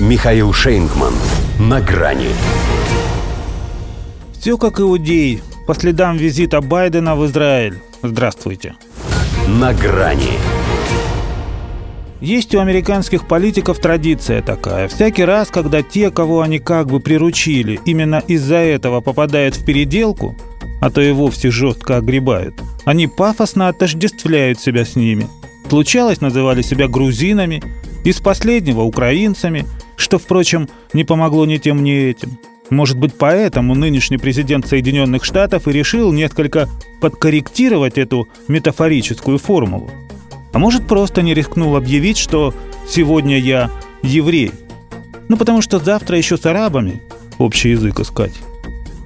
Михаил Шейнгман. На грани. Все как иудей. По следам визита Байдена в Израиль. Здравствуйте. На грани. Есть у американских политиков традиция такая. Всякий раз, когда те, кого они как бы приручили, именно из-за этого попадают в переделку, а то и вовсе жестко огребают, они пафосно отождествляют себя с ними. Случалось, называли себя грузинами, из последнего – украинцами, что, впрочем, не помогло ни тем, ни этим. Может быть, поэтому нынешний президент Соединенных Штатов и решил несколько подкорректировать эту метафорическую формулу. А может, просто не рискнул объявить, что «сегодня я еврей». Ну, потому что завтра еще с арабами общий язык искать.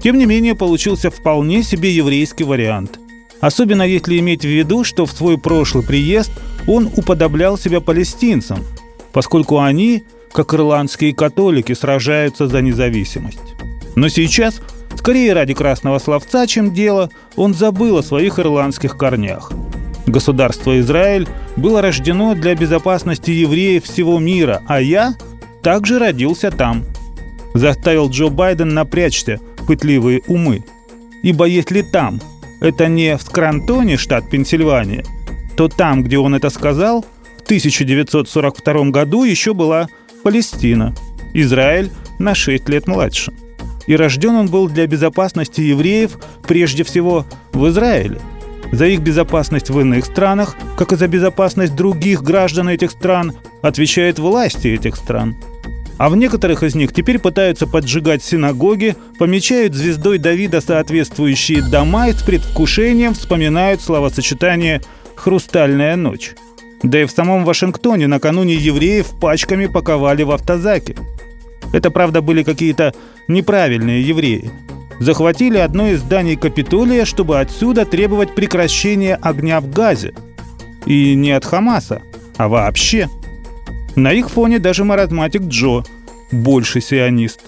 Тем не менее, получился вполне себе еврейский вариант. Особенно если иметь в виду, что в свой прошлый приезд он уподоблял себя палестинцам, поскольку они, как ирландские католики, сражаются за независимость. Но сейчас, скорее ради красного словца, чем дело, он забыл о своих ирландских корнях – Государство Израиль было рождено для безопасности евреев всего мира, а я также родился там. Заставил Джо Байден напрячься пытливые умы. Ибо если там это не в Скрантоне, штат Пенсильвания, то там, где он это сказал, 1942 году еще была Палестина, Израиль на 6 лет младше. И рожден он был для безопасности евреев прежде всего в Израиле – за их безопасность в иных странах, как и за безопасность других граждан этих стран, отвечают власти этих стран. А в некоторых из них теперь пытаются поджигать синагоги, помечают звездой Давида соответствующие дома и с предвкушением вспоминают словосочетание «хрустальная ночь». Да и в самом Вашингтоне накануне евреев пачками паковали в автозаке. Это, правда, были какие-то неправильные евреи – захватили одно из зданий Капитолия, чтобы отсюда требовать прекращения огня в Газе. И не от Хамаса, а вообще. На их фоне даже маразматик Джо, больше сионист.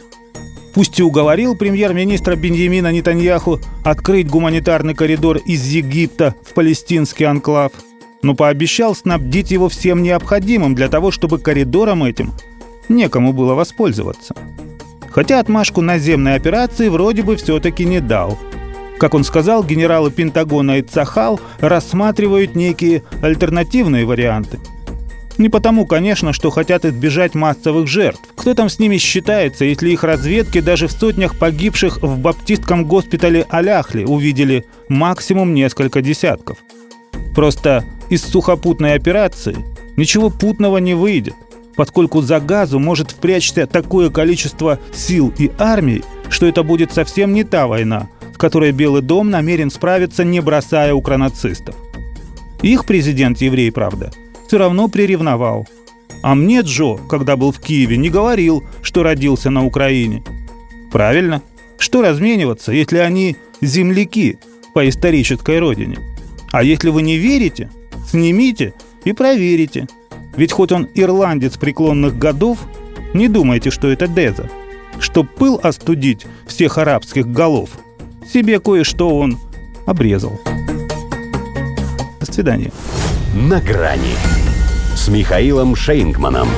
Пусть и уговорил премьер-министра Беньямина Нетаньяху открыть гуманитарный коридор из Египта в палестинский анклав, но пообещал снабдить его всем необходимым для того, чтобы коридором этим некому было воспользоваться хотя отмашку наземной операции вроде бы все-таки не дал. Как он сказал, генералы Пентагона и Цахал рассматривают некие альтернативные варианты. Не потому, конечно, что хотят избежать массовых жертв. Кто там с ними считается, если их разведки даже в сотнях погибших в баптистском госпитале Аляхли увидели максимум несколько десятков? Просто из сухопутной операции ничего путного не выйдет поскольку за газу может впрячься такое количество сил и армий, что это будет совсем не та война, с которой Белый дом намерен справиться, не бросая укронацистов. Их президент еврей, правда, все равно приревновал. А мне Джо, когда был в Киеве, не говорил, что родился на Украине. Правильно. Что размениваться, если они земляки по исторической родине? А если вы не верите, снимите и проверите – ведь хоть он ирландец преклонных годов, не думайте, что это Деза. Чтоб пыл остудить всех арабских голов, себе кое-что он обрезал. До свидания. На грани с Михаилом Шейнгманом.